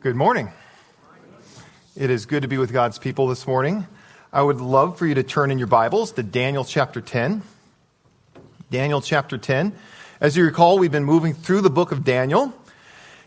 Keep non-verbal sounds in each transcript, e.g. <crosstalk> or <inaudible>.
Good morning. It is good to be with God's people this morning. I would love for you to turn in your Bibles to Daniel chapter 10. Daniel chapter 10. As you recall, we've been moving through the book of Daniel.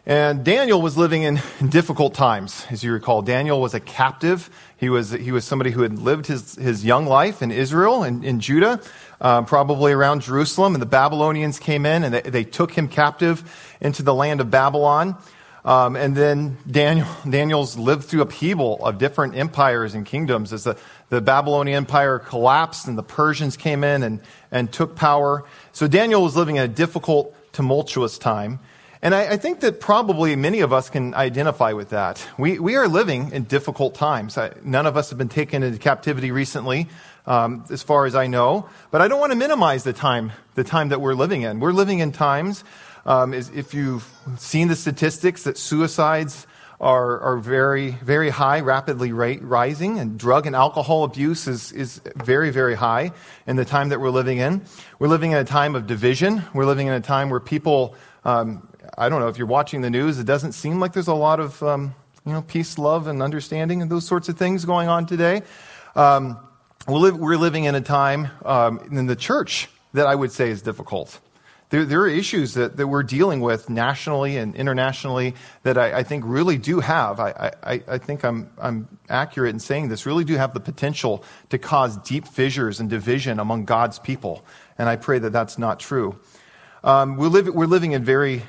And Daniel was living in difficult times, as you recall. Daniel was a captive. He was, he was somebody who had lived his, his young life in Israel and in Judah, um, probably around Jerusalem. And the Babylonians came in and they, they took him captive into the land of Babylon. Um, and then Daniel, Daniel's lived through upheaval of different empires and kingdoms as the, the Babylonian Empire collapsed and the Persians came in and, and took power. So Daniel was living in a difficult, tumultuous time. And I, I, think that probably many of us can identify with that. We, we are living in difficult times. I, none of us have been taken into captivity recently, um, as far as I know. But I don't want to minimize the time, the time that we're living in. We're living in times um, is if you've seen the statistics that suicides are, are very, very high, rapidly rising, and drug and alcohol abuse is, is very, very high in the time that we're living in. We're living in a time of division. We're living in a time where people, um, I don't know, if you're watching the news, it doesn't seem like there's a lot of, um, you know, peace, love, and understanding and those sorts of things going on today. Um, li- we're, living in a time um, in the church that I would say is difficult there, there are issues that, that we're dealing with nationally and internationally that I, I think really do have, I, I, I think I'm, I'm accurate in saying this, really do have the potential to cause deep fissures and division among God's people. And I pray that that's not true. Um, we live, we're living in very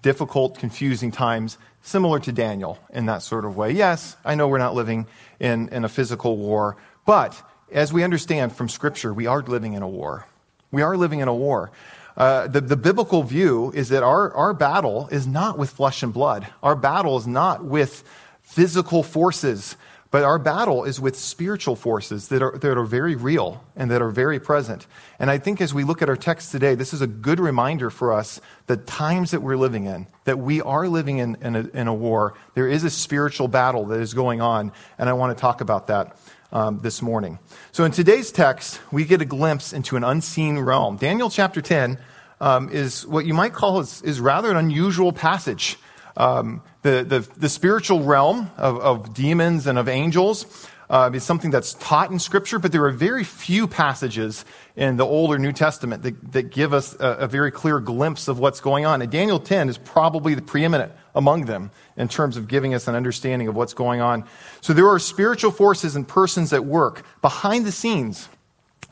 difficult, confusing times, similar to Daniel in that sort of way. Yes, I know we're not living in, in a physical war, but as we understand from Scripture, we are living in a war. We are living in a war. Uh, the, the biblical view is that our, our battle is not with flesh and blood. Our battle is not with physical forces, but our battle is with spiritual forces that are, that are very real and that are very present. And I think as we look at our text today, this is a good reminder for us the times that we're living in, that we are living in, in, a, in a war. There is a spiritual battle that is going on, and I want to talk about that um, this morning. So in today's text, we get a glimpse into an unseen realm. Daniel chapter 10 um, is what you might call is, is rather an unusual passage. Um, the, the, the, spiritual realm of, of, demons and of angels uh, is something that's taught in Scripture, but there are very few passages in the Old or New Testament that, that give us a, a, very clear glimpse of what's going on. And Daniel 10 is probably the preeminent among them in terms of giving us an understanding of what's going on. So there are spiritual forces and persons at work behind the scenes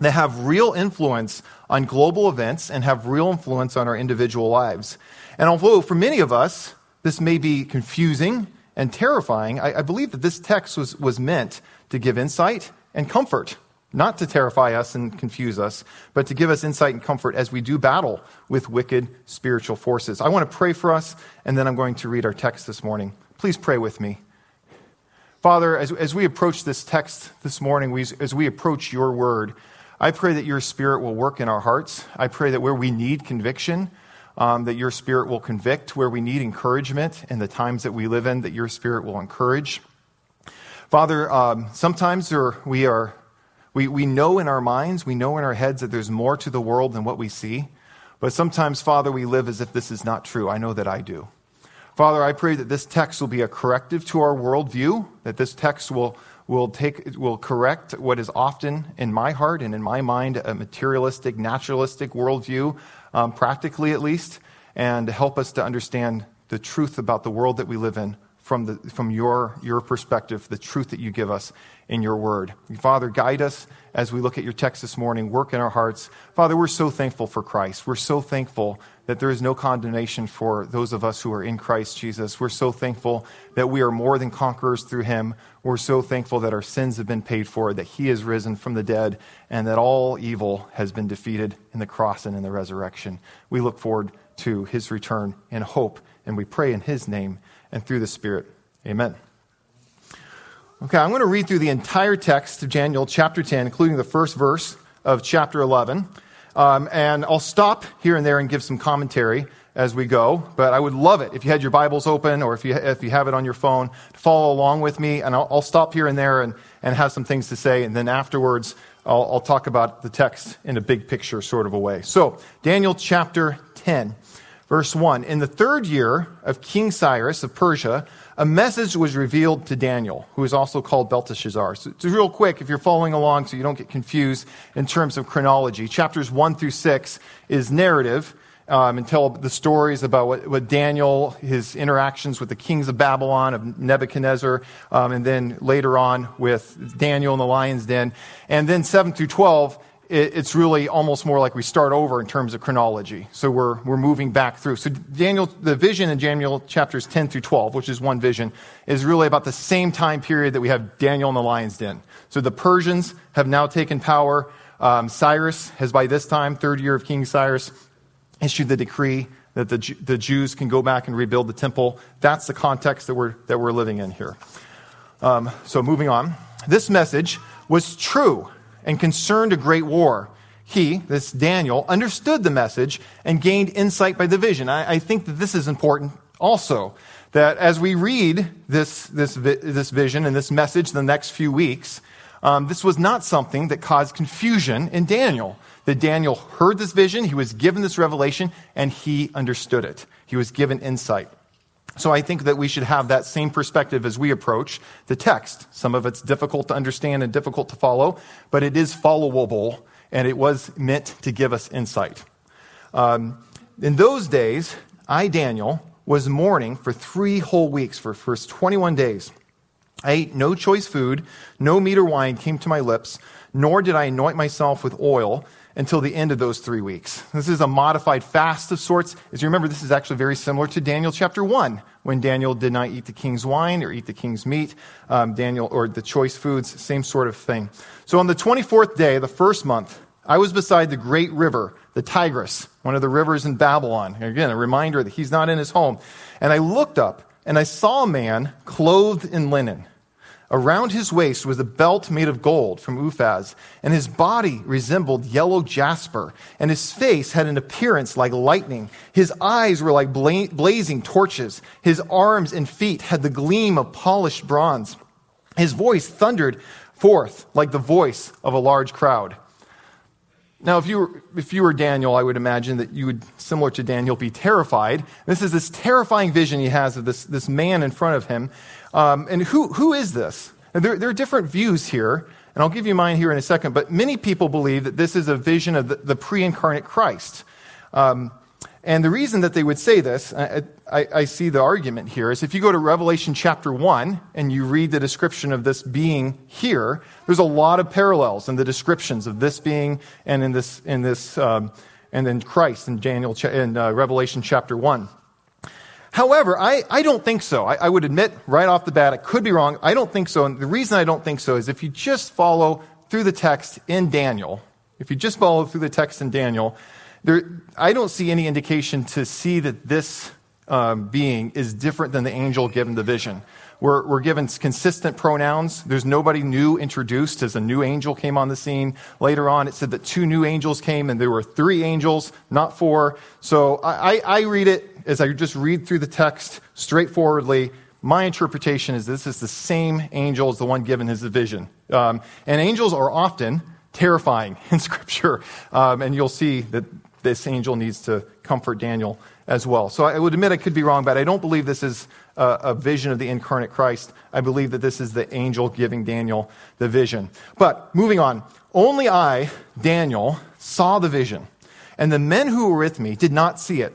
that have real influence on global events and have real influence on our individual lives. And although for many of us, this may be confusing and terrifying, I, I believe that this text was, was meant to give insight and comfort, not to terrify us and confuse us, but to give us insight and comfort as we do battle with wicked spiritual forces. I want to pray for us, and then I'm going to read our text this morning. Please pray with me. Father, as, as we approach this text this morning, we, as we approach your word, I pray that your spirit will work in our hearts. I pray that where we need conviction, um, that your spirit will convict. Where we need encouragement in the times that we live in, that your spirit will encourage. Father, um, sometimes we are, we, we know in our minds, we know in our heads that there's more to the world than what we see. But sometimes, Father, we live as if this is not true. I know that I do. Father, I pray that this text will be a corrective to our worldview, that this text will will take will correct what is often in my heart and in my mind a materialistic, naturalistic worldview, um, practically at least, and help us to understand the truth about the world that we live in from, the, from your, your perspective, the truth that you give us in your word. Father, guide us as we look at your text this morning, work in our hearts. Father, we're so thankful for Christ. We're so thankful that there is no condemnation for those of us who are in Christ Jesus. We're so thankful that we are more than conquerors through him. We're so thankful that our sins have been paid for, that he has risen from the dead, and that all evil has been defeated in the cross and in the resurrection. We look forward to his return in hope, and we pray in his name and through the Spirit. Amen. Okay, I'm going to read through the entire text of Daniel chapter 10, including the first verse of chapter 11. Um, and I'll stop here and there and give some commentary as we go. But I would love it if you had your Bibles open or if you, if you have it on your phone to follow along with me. And I'll, I'll stop here and there and, and have some things to say. And then afterwards, I'll, I'll talk about the text in a big picture sort of a way. So, Daniel chapter 10. Verse 1 In the third year of King Cyrus of Persia, a message was revealed to Daniel, who is also called Belteshazzar. So, it's real quick if you're following along so you don't get confused in terms of chronology. Chapters 1 through 6 is narrative um, and tell the stories about what, what, Daniel, his interactions with the kings of Babylon, of Nebuchadnezzar, um, and then later on with Daniel in the lion's den. And then 7 through 12 it's really almost more like we start over in terms of chronology. So we're, we're moving back through. So Daniel, the vision in Daniel chapters 10 through 12, which is one vision, is really about the same time period that we have Daniel in the lion's den. So the Persians have now taken power. Um, Cyrus has by this time, third year of King Cyrus, issued the decree that the, the Jews can go back and rebuild the temple. That's the context that we're, that we're living in here. Um, so moving on. This message was true and concerned a great war. He, this Daniel, understood the message and gained insight by the vision. I, I think that this is important also. That as we read this, this, this vision and this message the next few weeks, um, this was not something that caused confusion in Daniel. That Daniel heard this vision, he was given this revelation, and he understood it. He was given insight. So I think that we should have that same perspective as we approach the text. Some of it's difficult to understand and difficult to follow, but it is followable, and it was meant to give us insight. Um, in those days, I, Daniel, was mourning for three whole weeks, for first 21 days. I ate no choice food, no meat or wine came to my lips, nor did I anoint myself with oil until the end of those three weeks. This is a modified fast of sorts. As you remember, this is actually very similar to Daniel chapter 1, when Daniel did not eat the king's wine or eat the king's meat. Um, Daniel, or the choice foods, same sort of thing. So on the 24th day, the first month, I was beside the great river, the Tigris, one of the rivers in Babylon. Again, a reminder that he's not in his home. And I looked up and I saw a man clothed in linen Around his waist was a belt made of gold from Uphaz, and his body resembled yellow jasper, and his face had an appearance like lightning. His eyes were like bla- blazing torches. His arms and feet had the gleam of polished bronze. His voice thundered forth like the voice of a large crowd. Now, if you, were, if you were Daniel, I would imagine that you would, similar to Daniel, be terrified. This is this terrifying vision he has of this, this man in front of him. Um, and who, who is this? There, there, are different views here, and I'll give you mine here in a second, but many people believe that this is a vision of the, the pre incarnate Christ. Um, and the reason that they would say this, I, I, I, see the argument here, is if you go to Revelation chapter 1 and you read the description of this being here, there's a lot of parallels in the descriptions of this being and in this, in this um, and then Christ in, Daniel, in uh, Revelation chapter 1. However, I, I don't think so. I, I would admit right off the bat, I could be wrong. I don't think so. And the reason I don't think so is if you just follow through the text in Daniel, if you just follow through the text in Daniel, there, I don't see any indication to see that this um, being is different than the angel given the vision. We're, we're given consistent pronouns. There's nobody new introduced as a new angel came on the scene. Later on, it said that two new angels came and there were three angels, not four. So I, I read it as I just read through the text straightforwardly. My interpretation is this is the same angel as the one given his vision. Um, and angels are often terrifying <laughs> in Scripture. Um, and you'll see that this angel needs to comfort Daniel as well. So I would admit I could be wrong, but I don't believe this is a, a, vision of the incarnate Christ. I believe that this is the angel giving Daniel the vision. But moving on, only I, Daniel, saw the vision, and the men who were with me did not see it.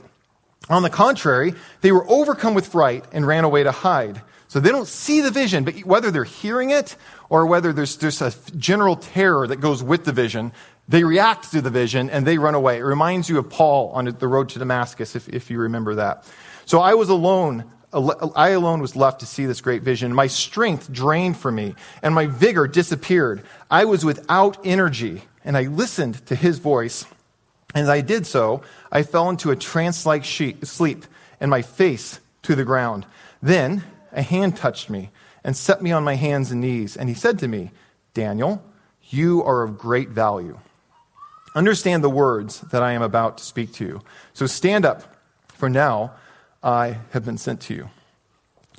On the contrary, they were overcome with fright and ran away to hide. So they don't see the vision, but whether they're hearing it or whether there's just a general terror that goes with the vision, they react to the vision and they run away. It reminds you of Paul on the road to Damascus, if, if you remember that. So I was alone. I alone was left to see this great vision. My strength drained from me and my vigor disappeared. I was without energy and I listened to his voice. As I did so, I fell into a trance like sleep and my face to the ground. Then a hand touched me and set me on my hands and knees. And he said to me, Daniel, you are of great value. Understand the words that I am about to speak to you. So stand up, for now I have been sent to you.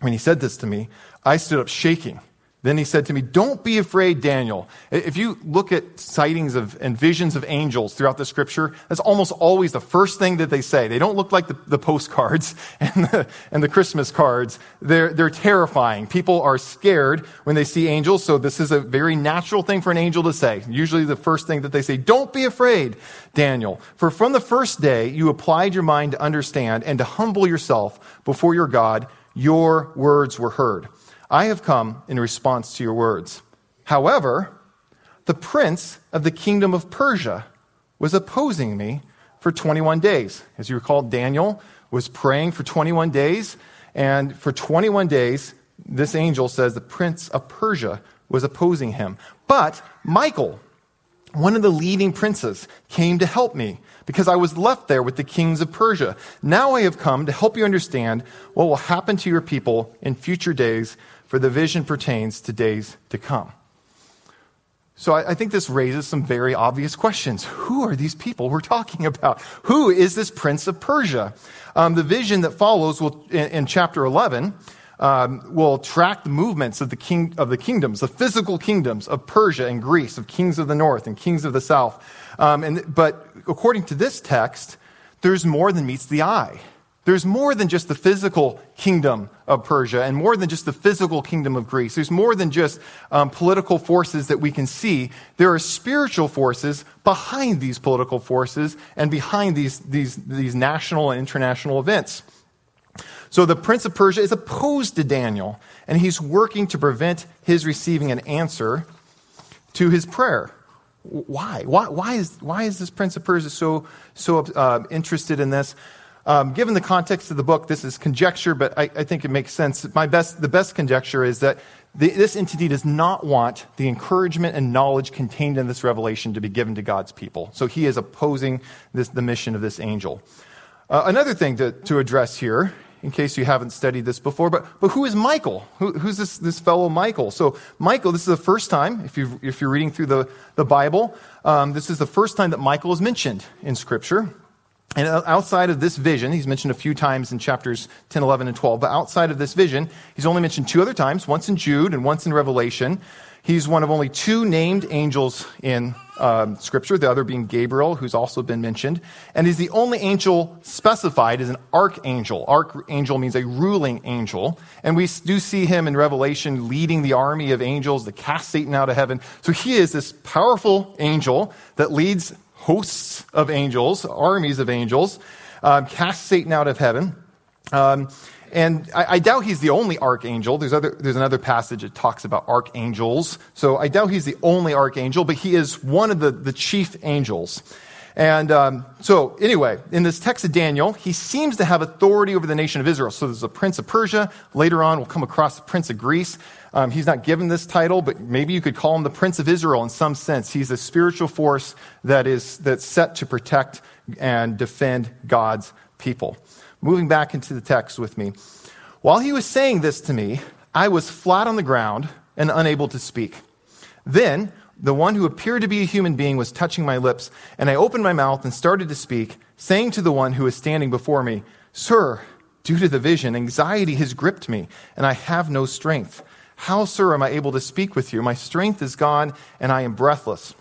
When he said this to me, I stood up shaking. Then he said to me, Don't be afraid, Daniel. If you look at sightings of and visions of angels throughout the scripture, that's almost always the first thing that they say. They don't look like the, the postcards <laughs> and the, and the Christmas cards. They're, they're terrifying. People are scared when they see angels, so this is a very natural thing for an angel to say. Usually the first thing that they say, Don't be afraid, Daniel. For from the first day you applied your mind to understand and to humble yourself before your God, your words were heard. I have come in response to your words. However, the prince of the kingdom of Persia was opposing me for 21 days. As you recall, Daniel was praying for 21 days, and for 21 days, this angel says the prince of Persia was opposing him. But Michael, one of the leading princes, came to help me because I was left there with the kings of Persia. Now I have come to help you understand what will happen to your people in future days for the vision pertains to days to come. So I, I, think this raises some very obvious questions. Who are these people we're talking about? Who is this prince of Persia? Um, the vision that follows will, in, in chapter 11 um, will track the movements of the, king, of the kingdoms, the physical kingdoms of Persia and Greece, of kings of the north and kings of the south. Um, and, but according to this text, there's more than meets the eye. There's more than just the physical kingdom of Persia and more than just the physical kingdom of Greece. There's more than just um, political forces that we can see. There are spiritual forces behind these political forces and behind these, these, these national and international events. So the prince of Persia is opposed to Daniel, and he's working to prevent his receiving an answer to his prayer. Why? Why, why, is, why is this prince of Persia so, so uh, interested in this? Um, given the context of the book, this is conjecture, but I, I think it makes sense. My best, the best conjecture is that the, this entity does not want the encouragement and knowledge contained in this revelation to be given to God's people. So he is opposing this, the mission of this angel. Uh, another thing to, to address here, in case you haven't studied this before, but, but who is Michael? Who, who's this, this fellow Michael? So, Michael, this is the first time, if, you if you're reading through the, the Bible, um, this is the first time that Michael is mentioned in Scripture. And outside of this vision, he's mentioned a few times in chapters 10, 11, and 12, but outside of this vision, he's only mentioned two other times, once in Jude and once in Revelation. He's one of only two named angels in um, Scripture, the other being Gabriel, who's also been mentioned. And he's the only angel specified as an archangel. Archangel means a ruling angel. And we do see him in Revelation leading the army of angels to cast Satan out of heaven. So he is this powerful angel that leads hosts of angels, armies of angels, um, cast Satan out of heaven. Um, and I, I, doubt he's the only archangel. There's, other, there's another passage that talks about archangels. So I doubt he's the only archangel, but he is one of the, the chief angels. And um, so, anyway, in this text of Daniel, he seems to have authority over the nation of Israel. So there's a prince of Persia. Later on, we'll come across the prince of Greece. Um, he's not given this title, but maybe you could call him the Prince of Israel in some sense. He's a spiritual force that is that's set to protect and defend God's people. Moving back into the text with me. While he was saying this to me, I was flat on the ground and unable to speak. Then the one who appeared to be a human being was touching my lips, and I opened my mouth and started to speak, saying to the one who was standing before me, Sir, due to the vision, anxiety has gripped me, and I have no strength. How, sir, am I able to speak with you? My strength is gone, and I am breathless.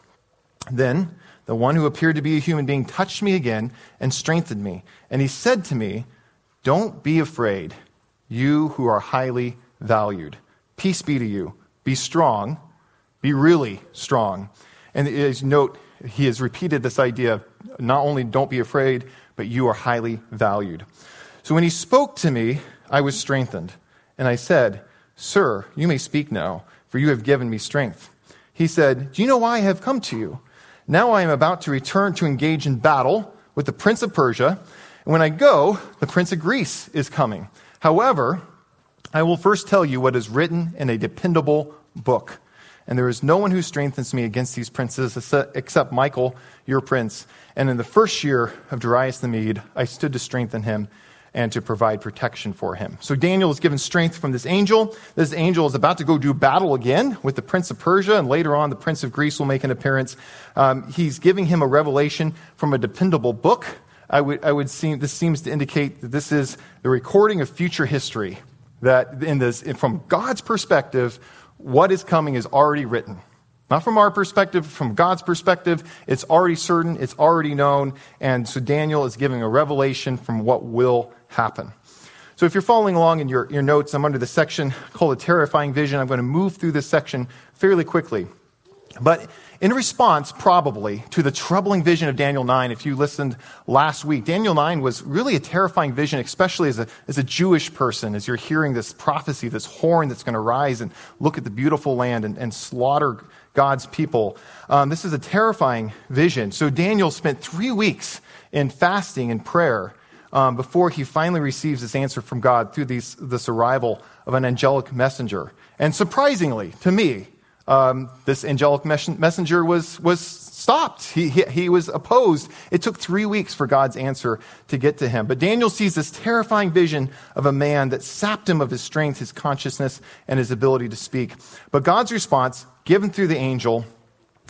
Then the one who appeared to be a human being touched me again and strengthened me. And he said to me, Don't be afraid, you who are highly valued. Peace be to you. Be strong. Be really strong. And note, he has repeated this idea of not only don't be afraid, but you are highly valued. So when he spoke to me, I was strengthened. And I said, Sir, you may speak now, for you have given me strength. He said, Do you know why I have come to you? Now I am about to return to engage in battle with the prince of Persia. And when I go, the prince of Greece is coming. However, I will first tell you what is written in a dependable book. And there is no one who strengthens me against these princes except Michael, your prince. And in the first year of Darius the Mede, I stood to strengthen him and to provide protection for him. So Daniel is given strength from this angel. This angel is about to go do battle again with the prince of Persia, and later on, the prince of Greece will make an appearance. Um, he's giving him a revelation from a dependable book. I would, I would see, this seems to indicate that this is the recording of future history. That in this, from God's perspective, what is coming is already written. Not from our perspective, from God's perspective, it's already certain, it's already known, and so Daniel is giving a revelation from what will happen. So if you're following along in your, your notes, I'm under the section called a terrifying vision. I'm going to move through this section fairly quickly. But in response, probably, to the troubling vision of Daniel 9, if you listened last week, Daniel 9 was really a terrifying vision, especially as a, as a Jewish person, as you're hearing this prophecy, this horn that's going to rise and look at the beautiful land and, and slaughter God's people. Um, this is a terrifying vision. So Daniel spent three weeks in fasting and prayer um, before he finally receives this answer from God through these, this arrival of an angelic messenger. And surprisingly, to me, um, this angelic messenger was, was stopped. He, he, he, was opposed. It took three weeks for God's answer to get to him. But Daniel sees this terrifying vision of a man that sapped him of his strength, his consciousness, and his ability to speak. But God's response, given through the angel,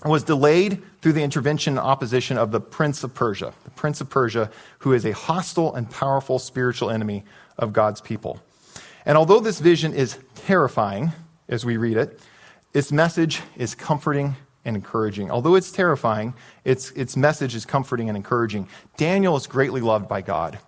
was delayed through the intervention and opposition of the prince of Persia, the prince of Persia, who is a hostile and powerful spiritual enemy of God's people. And although this vision is terrifying as we read it, its message is comforting and encouraging. Although it's terrifying, its, its message is comforting and encouraging. Daniel is greatly loved by God,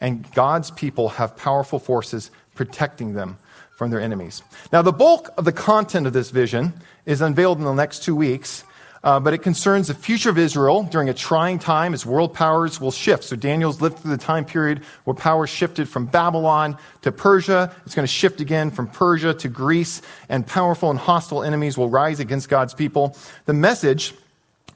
and God's people have powerful forces protecting them from their enemies. Now, the bulk of the content of this vision is unveiled in the next two weeks, uh, but it concerns the future of Israel during a trying time as world powers will shift. So Daniel's lived through the time period where power shifted from Babylon to Persia. It's going to shift again from Persia to Greece, and powerful and hostile enemies will rise against God's people. The message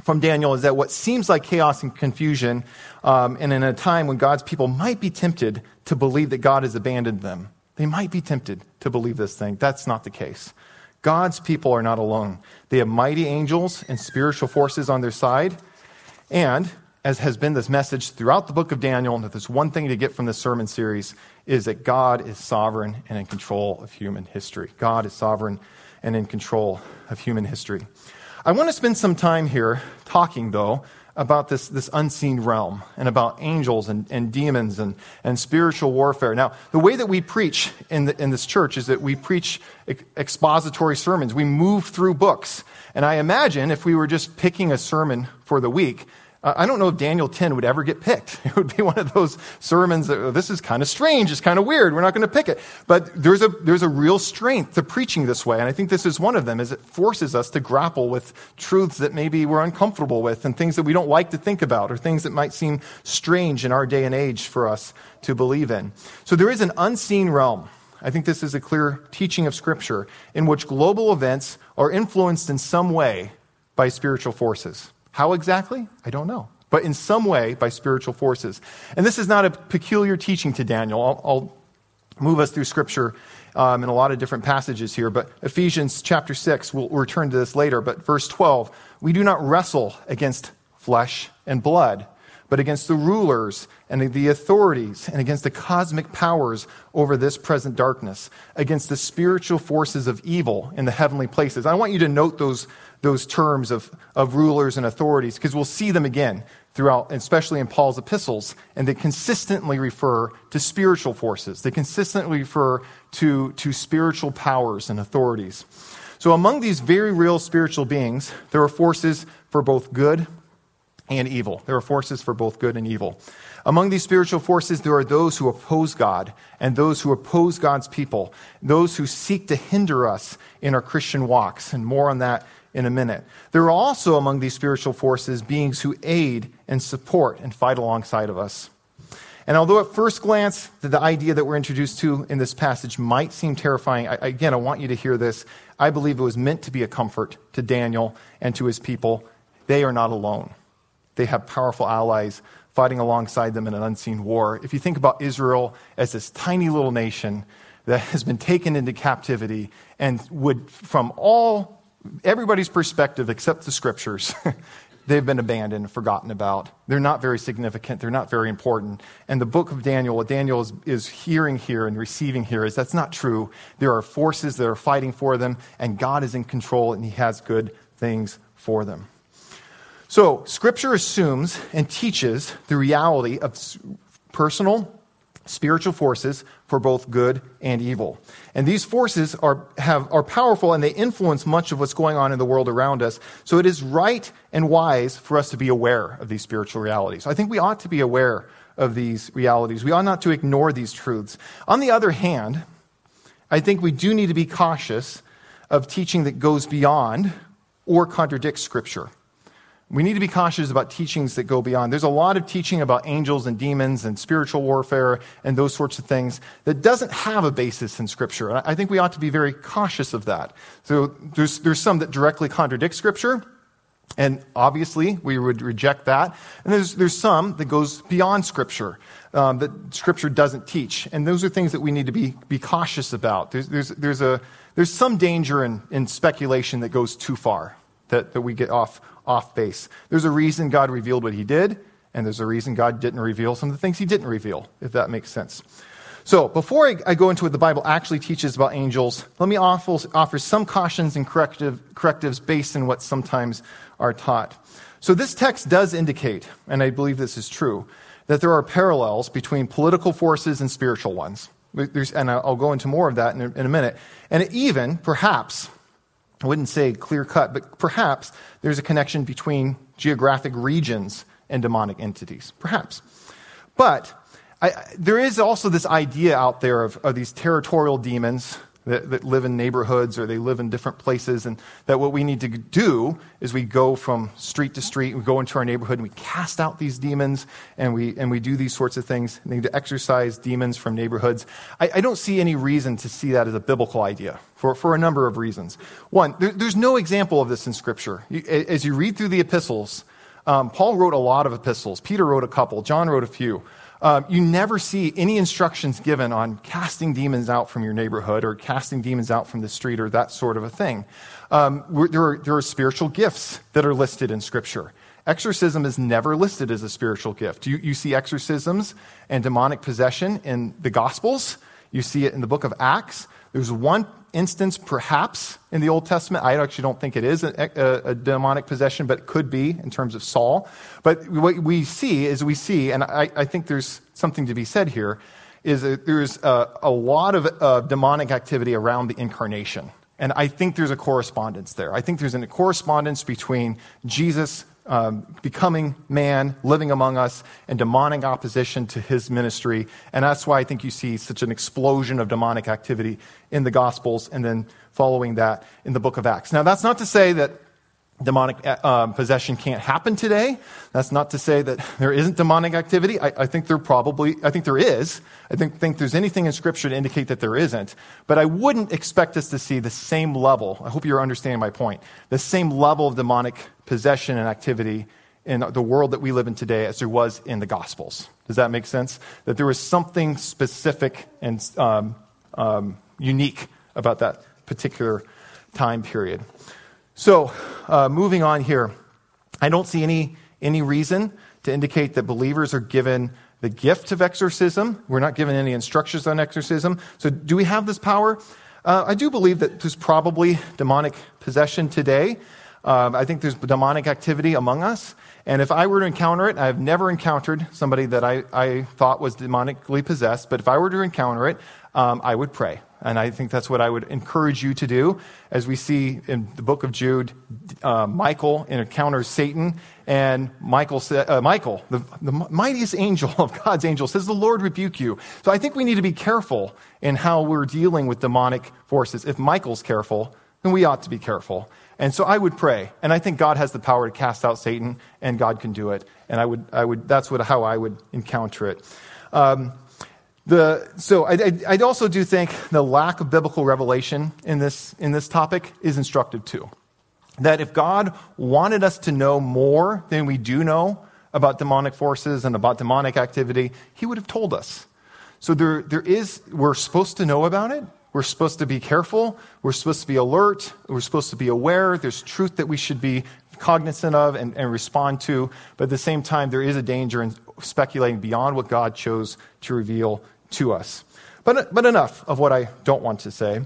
from Daniel is that what seems like chaos and confusion, um, and in a time when God's people might be tempted to believe that God has abandoned them, they might be tempted to believe this thing. That's not the case. God's people are not alone. They have mighty angels and spiritual forces on their side. And, as has been this message throughout the book of Daniel, and that there's one thing to get from this sermon series, is that God is sovereign and in control of human history. God is sovereign and in control of human history. I want to spend some time here talking, though, about this, this unseen realm and about angels and, and demons and, and spiritual warfare. Now, the way that we preach in, the, in this church is that we preach expository sermons. We move through books. And I imagine if we were just picking a sermon for the week, I don't know if Daniel 10 would ever get picked. <laughs> It would be one of those sermons that, oh, this is kind of strange, it's kind of weird, we're not going to pick it. But there's a, there's a real strength to preaching this way, and I think this is one of them, is it forces us to grapple with truths that maybe we're uncomfortable with and things that we don't like to think about or things that might seem strange in our day and age for us to believe in. So there is an unseen realm. I think this is a clear teaching of Scripture in which global events are influenced in some way by spiritual forces. How exactly? I don't know. But in some way, by spiritual forces. And this is not a peculiar teaching to Daniel. I'll, I'll move us through Scripture um, in a lot of different passages here. But Ephesians chapter 6, we'll, we'll return to this later. But verse 12, we do not wrestle against flesh and blood, but against the rulers and the authorities and against the cosmic powers over this present darkness, against the spiritual forces of evil in the heavenly places. I want you to note those those terms of, of rulers and authorities because we'll see them again throughout, especially in Paul's epistles, and they consistently refer to spiritual forces. They consistently refer to, to spiritual powers and authorities. So, among these very real spiritual beings, there are forces for both good and evil. There are forces for both good and evil. Among these spiritual forces, there are those who oppose God and those who oppose God's people, those who seek to hinder us in our Christian walks. And more on that in a minute. There are also among these spiritual forces beings who aid and support and fight alongside of us. And although at first glance, the idea that we're introduced to in this passage might seem terrifying, I, again, I want you to hear this. I believe it was meant to be a comfort to Daniel and to his people. They are not alone, they have powerful allies fighting alongside them in an unseen war. If you think about Israel as this tiny little nation that has been taken into captivity and would, from all everybody's perspective except the scriptures, <laughs> they've been abandoned and forgotten about. They're not very significant. They're not very important. And the book of Daniel, what Daniel is, is hearing here and receiving here is that's not true. There are forces that are fighting for them, and God is in control, and He has good things for them. So, Scripture assumes and teaches the reality of personal spiritual forces for both good and evil. And these forces are, have, are powerful and they influence much of what's going on in the world around us. So it is right and wise for us to be aware of these spiritual realities. I think we ought to be aware of these realities. We ought not to ignore these truths. On the other hand, I think we do need to be cautious of teaching that goes beyond or contradicts Scripture. We need to be cautious about teachings that go beyond. There's a lot of teaching about angels and demons and spiritual warfare and those sorts of things that doesn't have a basis in Scripture. And I think we ought to be very cautious of that. So there's, there's some that directly contradict Scripture, and obviously we would reject that. And there's, there's some that goes beyond Scripture. Um, that Scripture doesn't teach. And those are things that we need to be, be cautious about. There's, there's, there's, a, there's some danger in, in speculation that goes too far, that, that we get off, off base. There's a reason God revealed what he did, and there's a reason God didn't reveal some of the things he didn't reveal, if that makes sense. So, before I, I go into what the Bible actually teaches about angels, let me offer, offer some cautions and corrective, correctives based on what sometimes are taught. So, this text does indicate, and I believe this is true, that there are parallels between political forces and spiritual ones. There's, and I'll go into more of that in a, in a minute. And even, perhaps, I wouldn't say clear cut, but perhaps there's a connection between geographic regions and demonic entities. Perhaps. But I, there is also this idea out there of, of these territorial demons that, that, live in neighborhoods or they live in different places, and that what we need to do is we go from street to street, we go into our neighborhood, and we cast out these demons, and we, and we do these sorts of things. We need to exorcise demons from neighborhoods. I, I, don't see any reason to see that as a biblical idea for, for a number of reasons. One, there, there's no example of this in Scripture. As you read through the epistles, um, Paul wrote a lot of epistles, Peter wrote a couple, John wrote a few. Um, you never see any instructions given on casting demons out from your neighborhood or casting demons out from the street or that sort of a thing. Um, there, are, there are spiritual gifts that are listed in Scripture. Exorcism is never listed as a spiritual gift. You, you see exorcisms and demonic possession in the Gospels, you see it in the book of Acts. There's one instance, perhaps, in the Old Testament. I actually don't think it is a, a, a, demonic possession, but it could be in terms of Saul. But what we see is we see, and I, I think there's something to be said here, is there's a, a lot of uh, demonic activity around the incarnation. And I think there's a correspondence there. I think there's a correspondence between Jesus um, becoming man, living among us, and demonic opposition to his ministry. And that's why I think you see such an explosion of demonic activity in the Gospels and then following that in the book of Acts. Now, that's not to say that demonic uh, um, possession can't happen today. That's not to say that there isn't demonic activity. I, I, think there probably, I think there is. I think, think there's anything in Scripture to indicate that there isn't. But I wouldn't expect us to see the same level. I hope you're understanding my point. The same level of demonic possession and activity in the world that we live in today as there was in the Gospels. Does that make sense? That there was something specific and um, um, unique about that particular time period. So, uh, moving on here, I don't see any, any reason to indicate that believers are given the gift of exorcism. We're not given any instructions on exorcism. So, do we have this power? Uh, I do believe that there's probably demonic possession today. Um, I think there's demonic activity among us. And if I were to encounter it, I've never encountered somebody that I, I thought was demonically possessed, but if I were to encounter it, um, I would pray. And I think that's what I would encourage you to do. As we see in the book of Jude, uh, Michael encounters Satan, and Michael, uh, Michael the, the mightiest angel <laughs> of God's angels, says, The Lord rebuke you. So I think we need to be careful in how we're dealing with demonic forces. If Michael's careful, then we ought to be careful. And so I would pray. And I think God has the power to cast out Satan, and God can do it. And I would, I would, that's what, how I would encounter it. Um, the, so I, I, also do think the lack of biblical revelation in this, in this topic is instructive too. That if God wanted us to know more than we do know about demonic forces and about demonic activity, He would have told us. So there, there is, we're supposed to know about it. We're supposed to be careful. We're supposed to be alert. We're supposed to be aware. There's truth that we should be cognizant of and, and respond to. But at the same time, there is a danger in speculating beyond what God chose to reveal to us. But, but enough of what I don't want to say.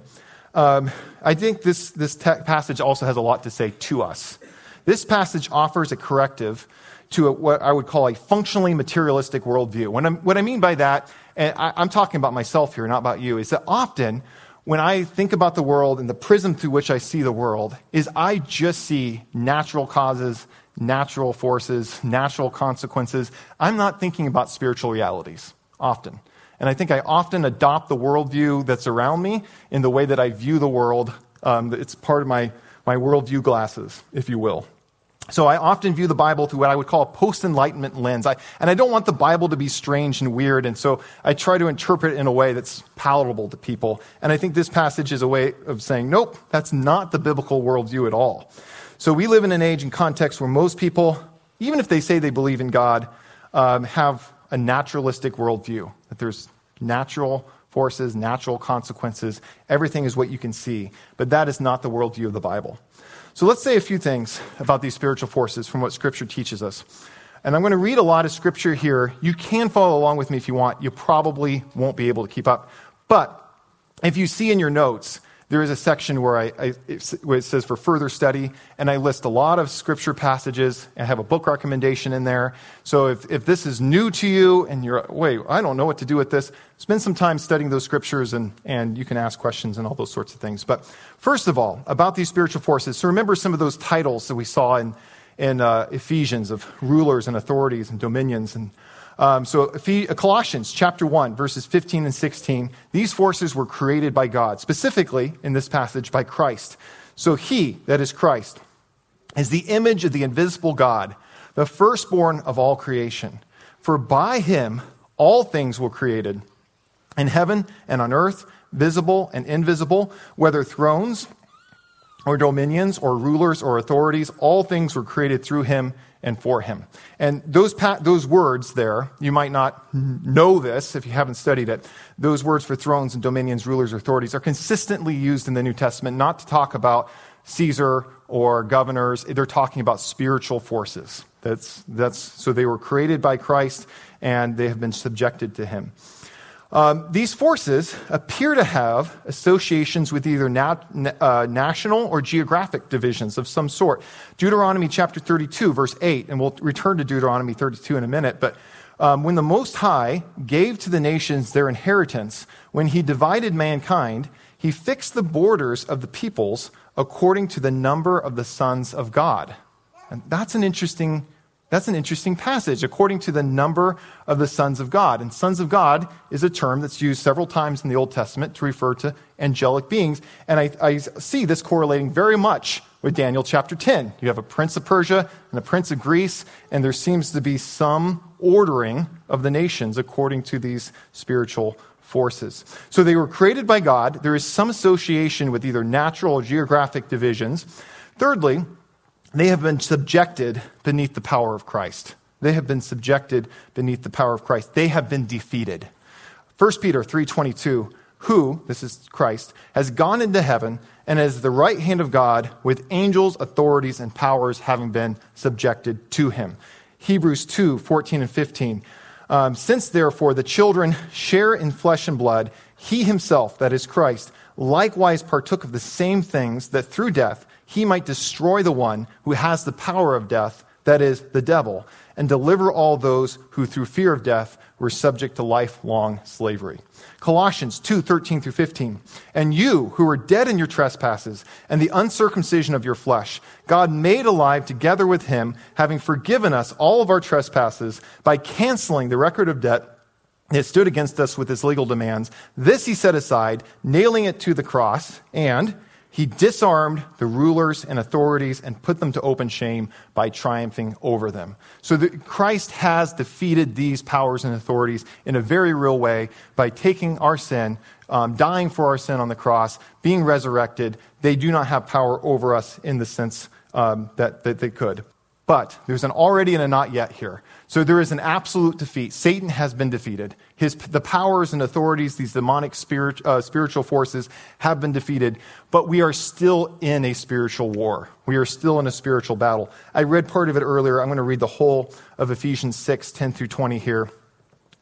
Um, I think this, this passage also has a lot to say to us. This passage offers a corrective to a, what I would call a functionally materialistic worldview. When what I mean by that, and I, I'm talking about myself here, not about you, is that often when I think about the world and the prism through which I see the world, is I just see natural causes, natural forces, natural consequences. I'm not thinking about spiritual realities often. And I think I often adopt the worldview that's around me in the way that I view the world. Um, it's part of my, my worldview glasses, if you will. So I often view the Bible through what I would call a post-enlightenment lens. I, and I don't want the Bible to be strange and weird, and so I try to interpret it in a way that's palatable to people. And I think this passage is a way of saying, nope, that's not the biblical worldview at all. So we live in an age and context where most people, even if they say they believe in God, um, have a naturalistic worldview, that there's natural forces, natural consequences. Everything is what you can see. But that is not the worldview of the Bible. So let's say a few things about these spiritual forces from what Scripture teaches us. And I'm going to read a lot of Scripture here. You can follow along with me if you want. You probably won't be able to keep up. But if you see in your notes, there is a section where, I, I, where it says for further study, and I list a lot of scripture passages and have a book recommendation in there. So if, if this is new to you and you're, wait, I don't know what to do with this, spend some time studying those scriptures and, and you can ask questions and all those sorts of things. But first of all, about these spiritual forces, so remember some of those titles that we saw in, in uh, Ephesians of rulers and authorities and dominions and um, so Colossians chapter 1, verses 15 and 16, these forces were created by God, specifically in this passage by Christ. So he, that is Christ, is the image of the invisible God, the firstborn of all creation. For by him all things were created, in heaven and on earth, visible and invisible, whether thrones or dominions or rulers or authorities, all things were created through him and for him. And those, pa- those words there, you might not know this if you haven't studied it. Those words for thrones and dominions, rulers, authorities are consistently used in the New Testament not to talk about Caesar or governors. They're talking about spiritual forces. That's, that's, so they were created by Christ and they have been subjected to him. Um, these forces appear to have associations with either nat- uh, national or geographic divisions of some sort. Deuteronomy chapter 32, verse 8, and we'll return to Deuteronomy 32 in a minute, but um, when the Most High gave to the nations their inheritance, when he divided mankind, he fixed the borders of the peoples according to the number of the sons of God. And that's an interesting that's an interesting passage, according to the number of the sons of God. And sons of God is a term that's used several times in the Old Testament to refer to angelic beings. And I, I, see this correlating very much with Daniel chapter 10. You have a prince of Persia and a prince of Greece, and there seems to be some ordering of the nations according to these spiritual forces. So they were created by God. There is some association with either natural or geographic divisions. Thirdly, they have been subjected beneath the power of Christ. They have been subjected beneath the power of Christ. They have been defeated. 1 Peter 3:22, who, this is Christ, has gone into heaven and is the right hand of God with angels, authorities, and powers having been subjected to him. Hebrews 2, 14 and 15. Um, Since therefore the children share in flesh and blood, he himself, that is Christ, likewise partook of the same things that through death he might destroy the one who has the power of death, that is, the devil, and deliver all those who through fear of death were subject to lifelong slavery. Colossians 2 13 through 15. And you who were dead in your trespasses and the uncircumcision of your flesh, God made alive together with him, having forgiven us all of our trespasses by canceling the record of debt that stood against us with its legal demands. This he set aside, nailing it to the cross, and he disarmed the rulers and authorities and put them to open shame by triumphing over them. So Christ has defeated these powers and authorities in a very real way by taking our sin, um, dying for our sin on the cross, being resurrected. They do not have power over us in the sense um, that, that they could. But there's an already and a not yet here. So there is an absolute defeat. Satan has been defeated. His, the powers and authorities, these demonic spirit, uh, spiritual forces, have been defeated. But we are still in a spiritual war. We are still in a spiritual battle. I read part of it earlier. I'm going to read the whole of Ephesians 6, 10 through 20 here.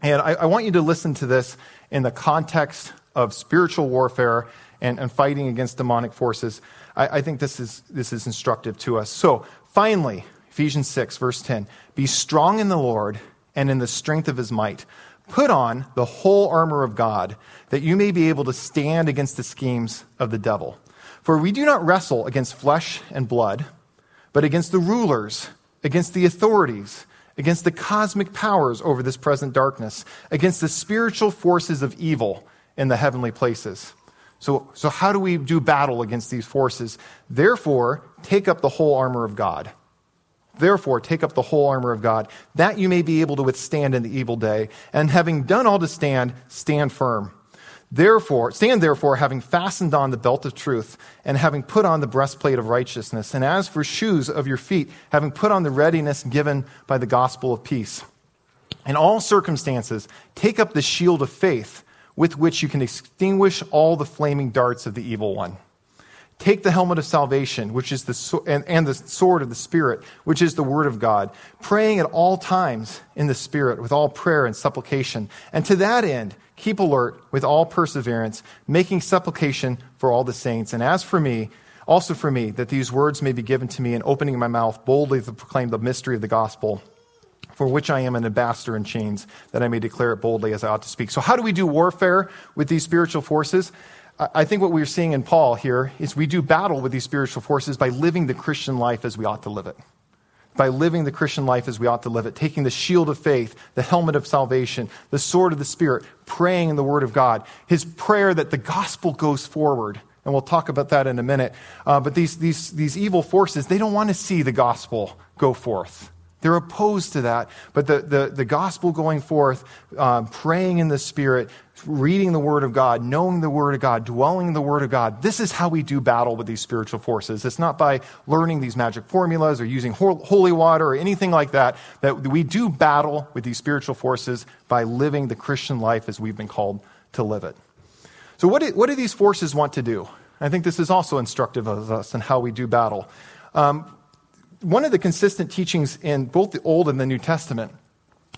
And I, I want you to listen to this in the context of spiritual warfare and, and fighting against demonic forces. I, I think this is, this is instructive to us. So, finally, Ephesians 6, verse 10. Be strong in the Lord and in the strength of his might. Put on the whole armor of God, that you may be able to stand against the schemes of the devil. For we do not wrestle against flesh and blood, but against the rulers, against the authorities, against the cosmic powers over this present darkness, against the spiritual forces of evil in the heavenly places. So, so how do we do battle against these forces? Therefore, take up the whole armor of God Therefore, take up the whole armor of God, that you may be able to withstand in the evil day, and having done all to stand, stand firm. Therefore, stand therefore, having fastened on the belt of truth, and having put on the breastplate of righteousness, and as for shoes of your feet, having put on the readiness given by the gospel of peace. In all circumstances, take up the shield of faith, with which you can extinguish all the flaming darts of the evil one. Take the helmet of salvation, which is the, and, and the sword of the Spirit, which is the word of God, praying at all times in the Spirit with all prayer and supplication. And to that end, keep alert with all perseverance, making supplication for all the saints. And as for me, also for me, that these words may be given to me in opening my mouth boldly to proclaim the mystery of the gospel for which I am an ambassador in chains, that I may declare it boldly as I ought to speak. So, how do we do warfare with these spiritual forces? I think what we're seeing in Paul here is we do battle with these spiritual forces by living the Christian life as we ought to live it. By living the Christian life as we ought to live it, taking the shield of faith, the helmet of salvation, the sword of the Spirit, praying in the Word of God. His prayer that the gospel goes forward. And we'll talk about that in a minute. Uh, but these, these, these evil forces, they don't want to see the gospel go forth. They're opposed to that. But the, the, the gospel going forth, um, praying in the Spirit, reading the Word of God, knowing the Word of God, dwelling in the Word of God, this is how we do battle with these spiritual forces. It's not by learning these magic formulas or using holy water or anything like that, that we do battle with these spiritual forces by living the Christian life as we've been called to live it. So, what do, what do these forces want to do? I think this is also instructive of us in how we do battle. Um, one of the consistent teachings in both the Old and the New Testament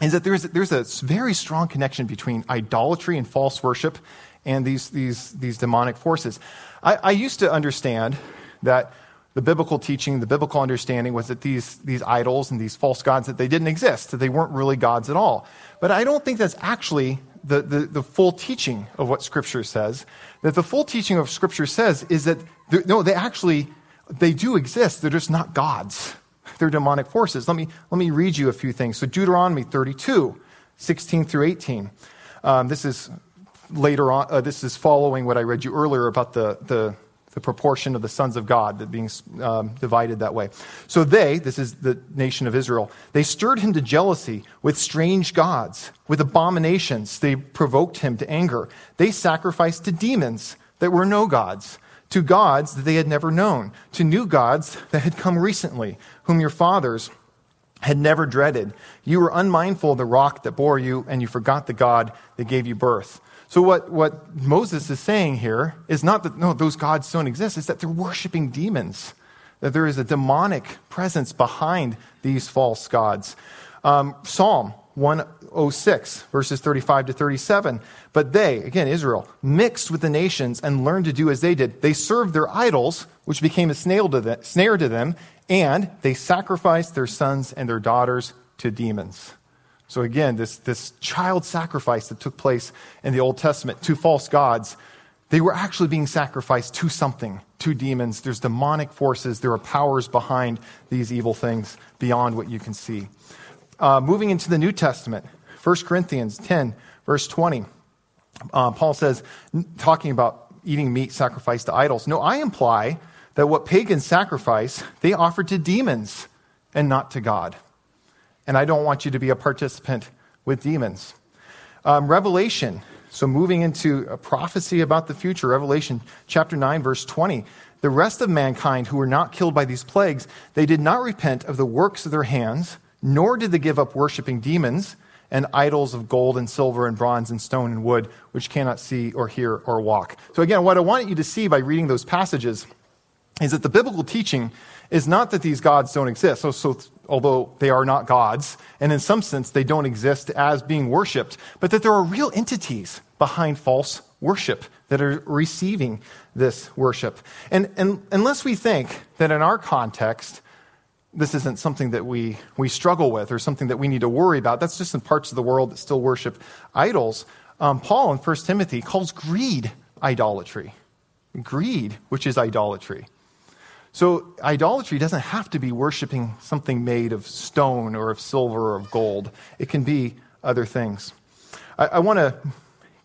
is that there's, there's a very strong connection between idolatry and false worship and these, these, these demonic forces. I, I used to understand that the biblical teaching, the biblical understanding was that these, these idols and these false gods, that they didn't exist, that they weren't really gods at all. But I don't think that's actually the, the, the full teaching of what Scripture says. That the full teaching of Scripture says is that, no, they actually they do exist, they're just not gods. They're demonic forces. Let me, let me read you a few things. So, Deuteronomy 32, 16 through 18. Um, this is later on, uh, this is following what I read you earlier about the, the, the proportion of the sons of God that being um, divided that way. So they, this is the nation of Israel, they stirred him to jealousy with strange gods, with abominations. They provoked him to anger. They sacrificed to demons that were no gods to gods that they had never known, to new gods that had come recently, whom your fathers had never dreaded. You were unmindful of the rock that bore you, and you forgot the God that gave you birth. So, what, what Moses is saying here is not that, no, those gods don't exist, it's that they're worshiping demons, that there is a demonic presence behind these false gods. Um, Psalm 106, verses 35 to 37. But they, again, Israel, mixed with the nations and learned to do as they did. They served their idols, which became a snare to them, and they sacrificed their sons and their daughters to demons. So again, this, this child sacrifice that took place in the Old Testament to false gods, they were actually being sacrificed to something, to demons. There's demonic forces, there are powers behind these evil things beyond what you can see. Uh, moving into the New Testament, 1 Corinthians 10, verse 20, uh, Paul says, talking about eating meat sacrificed to idols. No, I imply that what pagans sacrifice, they offer to demons and not to God. And I don't want you to be a participant with demons. Um, Revelation, so moving into a prophecy about the future, Revelation chapter 9, verse 20. The rest of mankind who were not killed by these plagues, they did not repent of the works of their hands nor did they give up worshiping demons and idols of gold and silver and bronze and stone and wood, which cannot see or hear or walk. So, again, what I want you to see by reading those passages is that the biblical teaching is not that these gods don't exist. So, so although they are not gods, and in some sense they don't exist as being worshiped, but that there are real entities behind false worship that are receiving this worship. And, and unless we think that in our context, this isn't something that we, we struggle with or something that we need to worry about. That's just in parts of the world that still worship idols. Um, Paul in 1 Timothy calls greed idolatry. Greed, which is idolatry. So, idolatry doesn't have to be worshiping something made of stone or of silver or of gold, it can be other things. I, I want to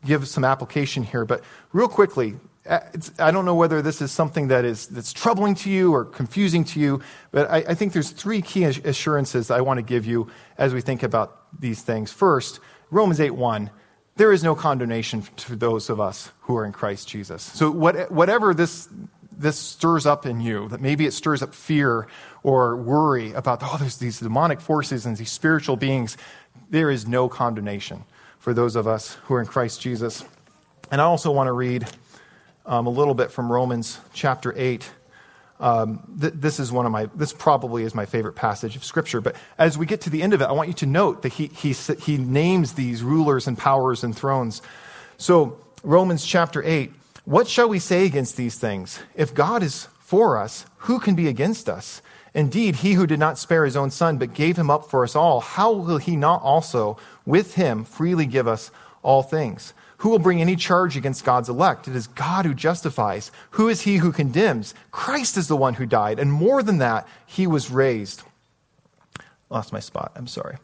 give some application here, but real quickly, Uh, I don't know whether this is something that is that's troubling to you or confusing to you, but I, I think there's three key assurances I want to give you as we think about these things. First, Romans 8 1 there is no condemnation to those of us who are in Christ Jesus. So, what, whatever this, this stirs up in you, that maybe it stirs up fear or worry about, oh, there's these demonic forces and these spiritual beings, there is no condemnation for those of us who are in Christ Jesus. And I also want to read um, a little bit from Romans chapter 8. Um, th- this is one of my, this probably is my favorite passage of Scripture. But as we get to the end of it, I want you to note that he, he, he names these rulers and powers and thrones. So, Romans chapter 8 What shall we say against these things? If God is for us, who can be against us? Indeed, he who did not spare his own son, but gave him up for us all, how will he not also, with him, freely give us all things? Who will bring any charge against God's elect? It is God who justifies. Who is he who condemns? Christ is the one who died, and more than that, he was raised. Lost my spot. I'm sorry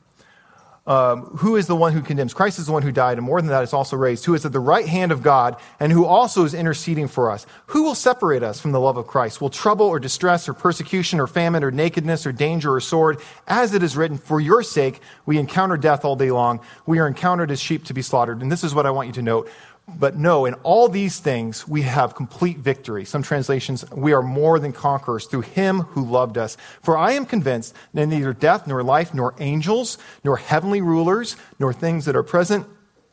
um, who is the one who condemns? Christ is the one who died, and more than that, is also raised, who is at the right hand of God, and who also is interceding for us. Who will separate us from the love of Christ? Will trouble or distress or persecution or famine or nakedness or danger or sword? As it is written, for your sake we encounter death all day long. We are encountered as sheep to be slaughtered. And this is what I want you to note. But no, in all these things, we have complete victory. Some translations, we are more than conquerors through him who loved us. For I am convinced that neither death, nor life, nor angels, nor heavenly rulers, nor things that are present,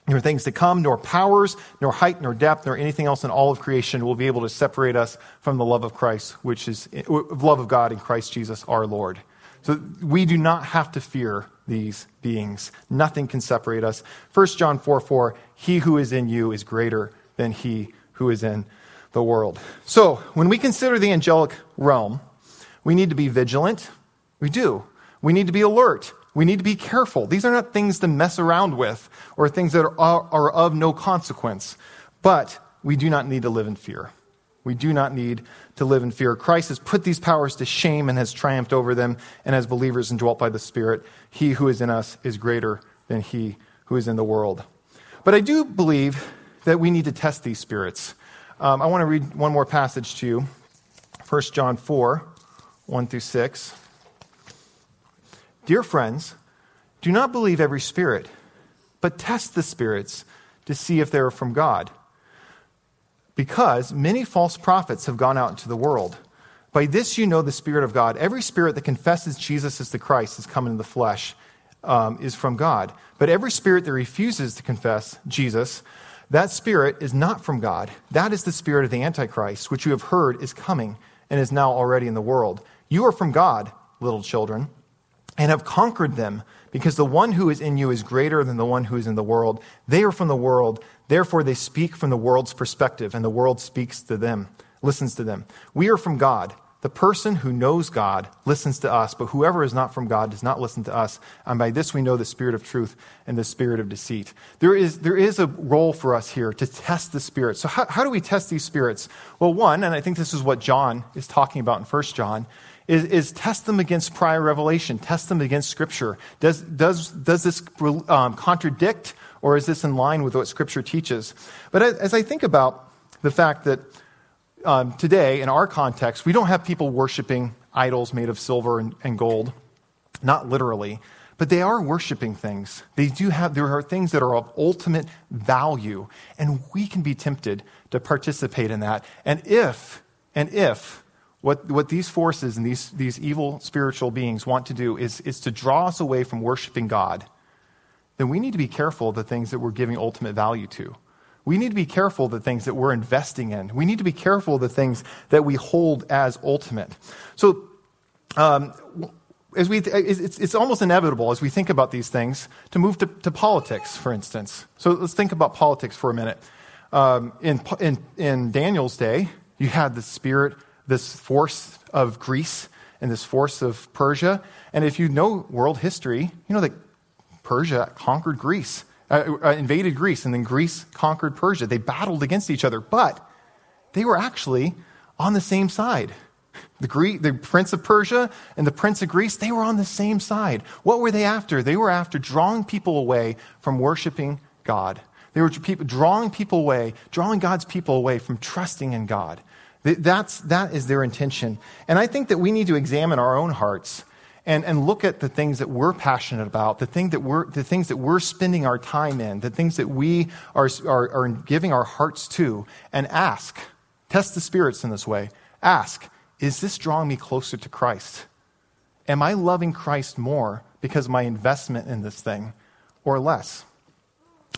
nor things to come, nor powers, nor height, nor depth, nor anything else in all of creation will be able to separate us from the love of Christ, which is love of God in Christ Jesus our Lord. So we do not have to fear these beings. Nothing can separate us. 1 John 4 4, he who is in you is greater than he who is in the world. So when we consider the angelic realm, we need to be vigilant. We do. We need to be alert. We need to be careful. These are not things to mess around with or things that are, are of no consequence. But we do not need to live in fear. We do not need to live in fear. Christ has put these powers to shame and has triumphed over them. And as believers indwelt by the Spirit, he who is in us is greater than he who is in the world. But I do believe that we need to test these spirits. Um, I want to read one more passage to you 1 John 4 1 through 6. Dear friends, do not believe every spirit, but test the spirits to see if they are from God because many false prophets have gone out into the world. By this you know the Spirit of God. Every spirit that confesses Jesus as the Christ has come in the flesh um, is from God. But every spirit that refuses to confess Jesus, that spirit is not from God. That is the spirit of the Antichrist, which you have heard is coming and is now already in the world. You are from God, little children, and have conquered them, because the one who is in you is greater than the one who is in the world. They are from the world Therefore, they speak from the world's perspective, and the world speaks to them, listens to them. We are from God. The person who knows God listens to us, but whoever is not from God does not listen to us. And by this we know the spirit of truth and the spirit of deceit. There is, there is a role for us here to test the spirit. So, how, how do we test these spirits? Well, one, and I think this is what John is talking about in 1 John, is, is test them against prior revelation, test them against Scripture. Does, does, does this um, contradict or is this in line with what Scripture teaches? But as I think about the fact that um, today, in our context, we don't have people worshiping idols made of silver and, and gold, not literally, but they are worshiping things. They do have, there are things that are of ultimate value, and we can be tempted to participate in that. And if, and if, what, what these forces and these, these evil spiritual beings want to do is, is to draw us away from worshiping God then we need to be careful of the things that we're giving ultimate value to. We need to be careful of the things that we're investing in. We need to be careful of the things that we hold as ultimate. So, um, as we, it's, it's almost inevitable as we think about these things to move to, to politics, for instance. So let's think about politics for a minute. Um, in, in, in Daniel's day, you had the spirit, this force of Greece and this force of Persia. And if you know world history, you know that Persia conquered Greece, uh, uh, invaded Greece, and then Greece conquered Persia. They battled against each other, but they were actually on the same side. The, Greek, the prince of Persia and the prince of Greece, they were on the same side. What were they after? They were after drawing people away from worshiping God. They were drawing people away, drawing God's people away from trusting in God. That's, that is their intention. And I think that we need to examine our own hearts and, and look at the things that we're passionate about, the, thing that we're, the things that we're spending our time in, the things that we are, are, are giving our hearts to, and ask, test the spirits in this way. Ask, is this drawing me closer to Christ? Am I loving Christ more because of my investment in this thing or less?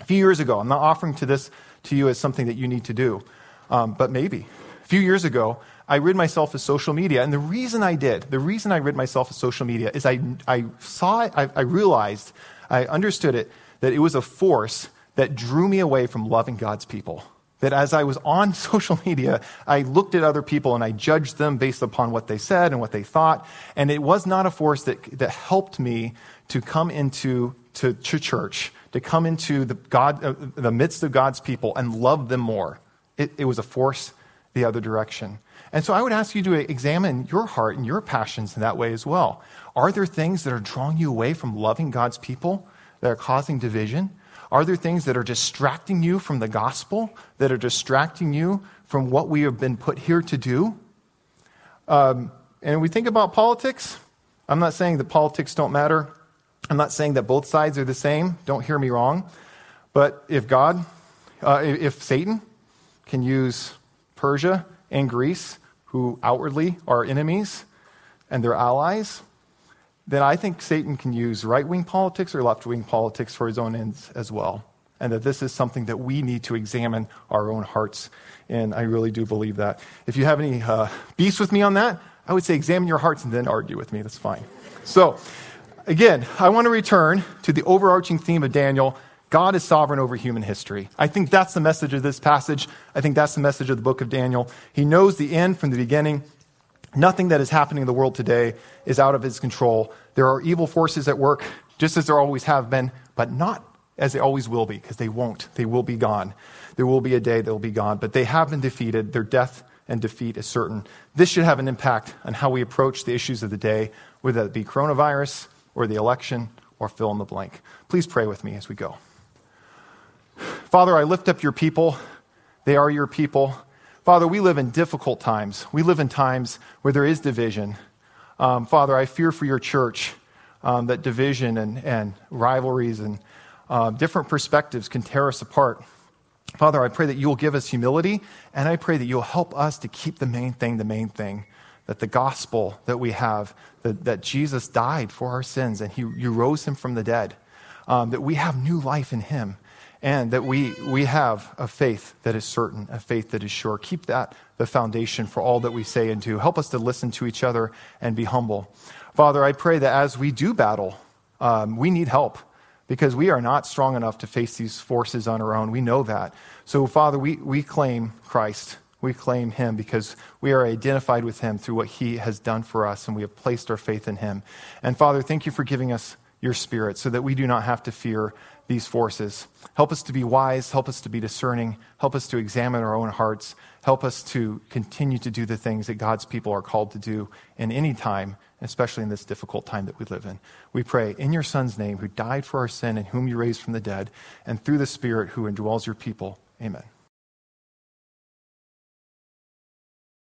A few years ago, I'm not offering to this to you as something that you need to do, um, but maybe. Few years ago, I rid myself of social media. And the reason I did, the reason I rid myself of social media is I, I saw it, I, I realized, I understood it, that it was a force that drew me away from loving God's people. That as I was on <laughs> social media, I looked at other people and I judged them based upon what they said and what they thought. And it was not a force that, that helped me to come into to, to church, to come into the, God, uh, the midst of God's people and love them more. It, it was a force the other direction. And so I would ask you to examine your heart and your passions in that way as well. Are there things that are drawing you away from loving God's people that are causing division? Are there things that are distracting you from the gospel, that are distracting you from what we have been put here to do? Um, and we think about politics. I'm not saying that politics don't matter. I'm not saying that both sides are the same. Don't hear me wrong. But if God, uh, if Satan can use Persia and Greece, who outwardly are enemies and their allies, then I think Satan can use right wing politics or left wing politics for his own ends as well. And that this is something that we need to examine our own hearts. And I really do believe that. If you have any uh, beefs with me on that, I would say examine your hearts and then argue with me. That's fine. So, again, I want to return to the overarching theme of Daniel God is sovereign over human history. I think that's the message of this passage. I think that's the message of the book of Daniel. He knows the end from the beginning. Nothing that is happening in the world today is out of his control. There are evil forces at work, just as there always have been, but not as they always will be, because they won't. They will be gone. There will be a day they'll be gone, but they have been defeated. Their death and defeat is certain. This should have an impact on how we approach the issues of the day, whether it be coronavirus or the election or fill in the blank. Please pray with me as we go. Father, I lift up your people. They are your people. Father, we live in difficult times. We live in times where there is division. Um, Father, I fear for your church um, that division and, and rivalries and uh, different perspectives can tear us apart. Father, I pray that you will give us humility, and I pray that you'll help us to keep the main thing the main thing. That the gospel that we have, that, that Jesus died for our sins and he, you rose him from the dead, um, that we have new life in him and that we, we have a faith that is certain, a faith that is sure. Keep that the foundation for all that we say and do. Help us to listen to each other and be humble. Father, I pray that as we do battle, um, we need help because we are not strong enough to face these forces on our own. We know that. So, Father, we, we claim Christ. We claim him because we are identified with him through what he has done for us, and we have placed our faith in him. And Father, thank you for giving us your spirit so that we do not have to fear these forces. Help us to be wise. Help us to be discerning. Help us to examine our own hearts. Help us to continue to do the things that God's people are called to do in any time, especially in this difficult time that we live in. We pray in your Son's name, who died for our sin and whom you raised from the dead, and through the Spirit who indwells your people. Amen.